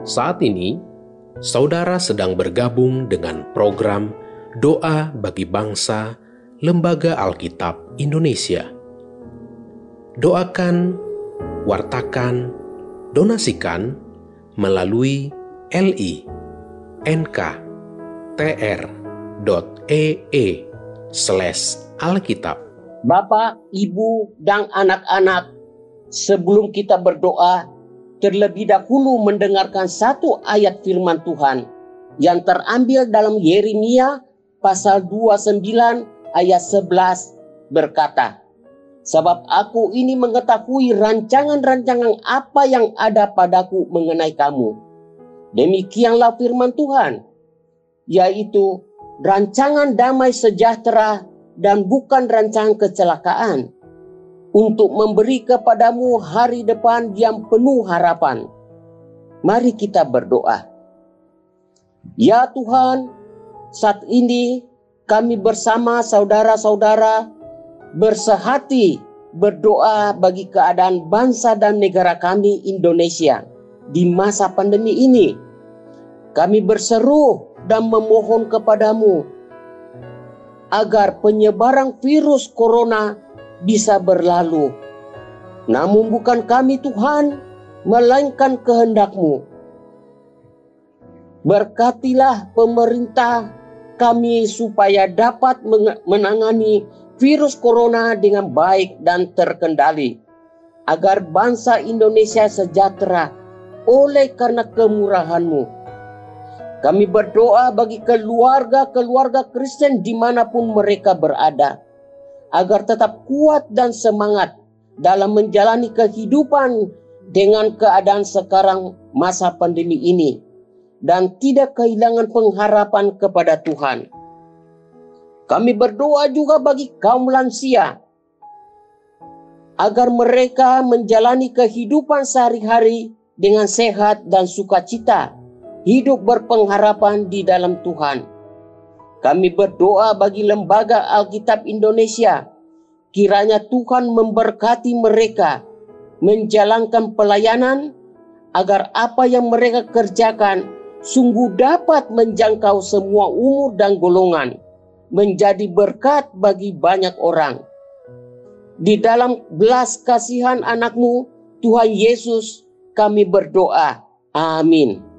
Saat ini, saudara sedang bergabung dengan program Doa bagi Bangsa Lembaga Alkitab Indonesia. Doakan, wartakan, donasikan melalui li nk.tr.ee slash alkitab. Bapak, Ibu, dan anak-anak, sebelum kita berdoa, terlebih dahulu mendengarkan satu ayat firman Tuhan yang terambil dalam Yeremia pasal 29 ayat 11 berkata, Sebab aku ini mengetahui rancangan-rancangan apa yang ada padaku mengenai kamu. Demikianlah firman Tuhan, yaitu rancangan damai sejahtera dan bukan rancangan kecelakaan untuk memberi kepadamu hari depan yang penuh harapan. Mari kita berdoa. Ya Tuhan, saat ini kami bersama saudara-saudara bersehati berdoa bagi keadaan bangsa dan negara kami Indonesia di masa pandemi ini. Kami berseru dan memohon kepadamu agar penyebaran virus corona bisa berlalu. Namun bukan kami Tuhan, melainkan kehendakmu. Berkatilah pemerintah kami supaya dapat menangani virus corona dengan baik dan terkendali agar bangsa Indonesia sejahtera oleh karena kemurahanmu. Kami berdoa bagi keluarga-keluarga Kristen di mana pun mereka berada, agar tetap kuat dan semangat dalam menjalani kehidupan dengan keadaan sekarang masa pandemi ini, dan tidak kehilangan pengharapan kepada Tuhan. Kami berdoa juga bagi kaum lansia agar mereka menjalani kehidupan sehari-hari dengan sehat dan sukacita, hidup berpengharapan di dalam Tuhan. Kami berdoa bagi Lembaga Alkitab Indonesia, kiranya Tuhan memberkati mereka menjalankan pelayanan agar apa yang mereka kerjakan sungguh dapat menjangkau semua umur dan golongan menjadi berkat bagi banyak orang. Di dalam belas kasihan anakmu, Tuhan Yesus, kami berdoa. Amin.